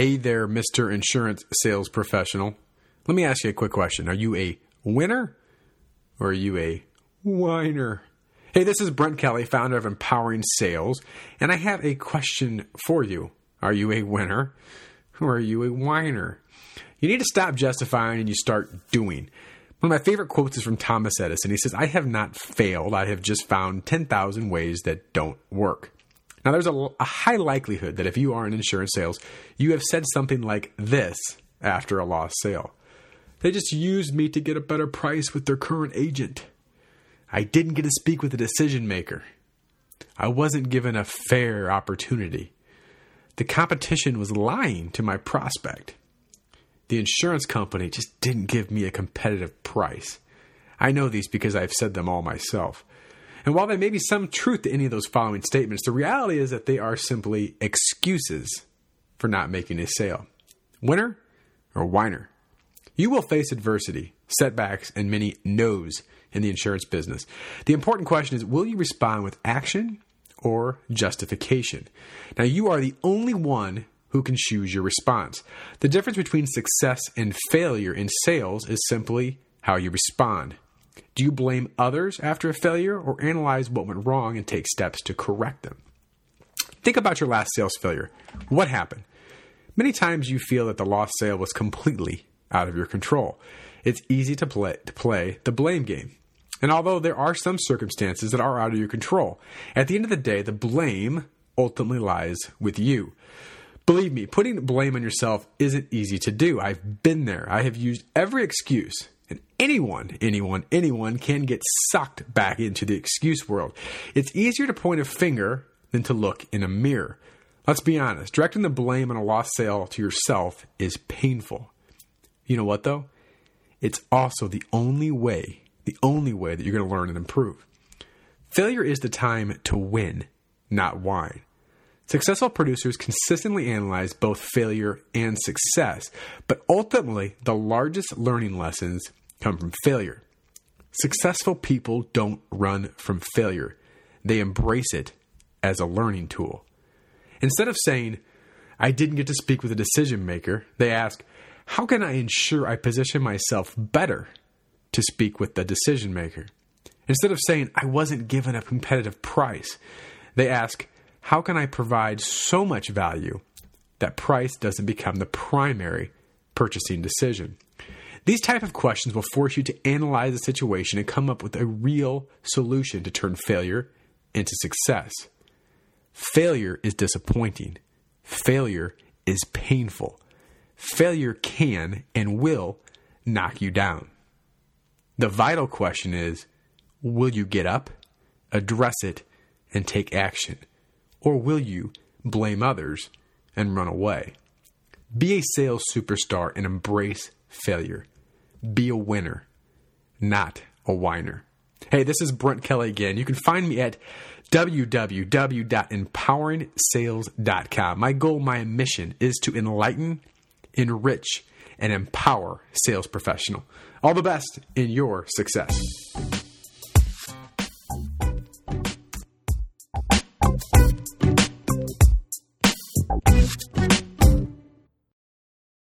Hey there, Mr. Insurance Sales Professional. Let me ask you a quick question. Are you a winner or are you a whiner? Hey, this is Brent Kelly, founder of Empowering Sales, and I have a question for you. Are you a winner or are you a whiner? You need to stop justifying and you start doing. One of my favorite quotes is from Thomas Edison. He says, I have not failed. I have just found 10,000 ways that don't work. Now, there's a, a, high likelihood that if you are in insurance sales, you have said something like this after a lost sale. They just used me to get a better price with their current agent. I didn't get to speak with the decision maker. I wasn't given a fair opportunity. The competition was lying to my prospect. The insurance company just didn't give me a competitive price. I know these because I've said them all myself. And while there may be some truth to any of those following statements, the reality is that they are simply excuses for not making a sale. Winner or whiner? You will face adversity, setbacks, and many no's in the insurance business. The important question is will you respond with action or justification? Now, you are the only one who can choose your response. The difference between success and failure in sales is simply how you respond. Do you blame others after a failure or analyze what went wrong and take steps to correct them? Think about your last sales failure. What happened? Many times you feel that the lost sale was completely out of your control. It's easy to play, to play the blame game. And although there are some circumstances that are out of your control, at the end of the day, the blame ultimately lies with you. Believe me, putting blame on yourself isn't easy to do. I've been there. I have used every excuse. And anyone, anyone, anyone can get sucked back into the excuse world. It's easier to point a finger than to look in a mirror. Let's be honest, directing the blame on a lost sale to yourself is painful. You know what, though? It's also the only way, the only way that you're going to learn and improve. Failure is the time to win, not whine. Successful producers consistently analyze both failure and success, but ultimately, the largest learning lessons come from failure. Successful people don't run from failure, they embrace it as a learning tool. Instead of saying, I didn't get to speak with a decision maker, they ask, How can I ensure I position myself better to speak with the decision maker? Instead of saying, I wasn't given a competitive price, they ask, how can I provide so much value that price doesn't become the primary purchasing decision? These type of questions will force you to analyze the situation and come up with a real solution to turn failure into success. Failure is disappointing. Failure is painful. Failure can and will knock you down. The vital question is will you get up, address it, and take action? Or will you blame others and run away? Be a sales superstar and embrace failure. Be a winner, not a whiner. Hey, this is Brent Kelly again. You can find me at www.empoweringsales.com. My goal, my mission is to enlighten, enrich, and empower sales professional. All the best in your success.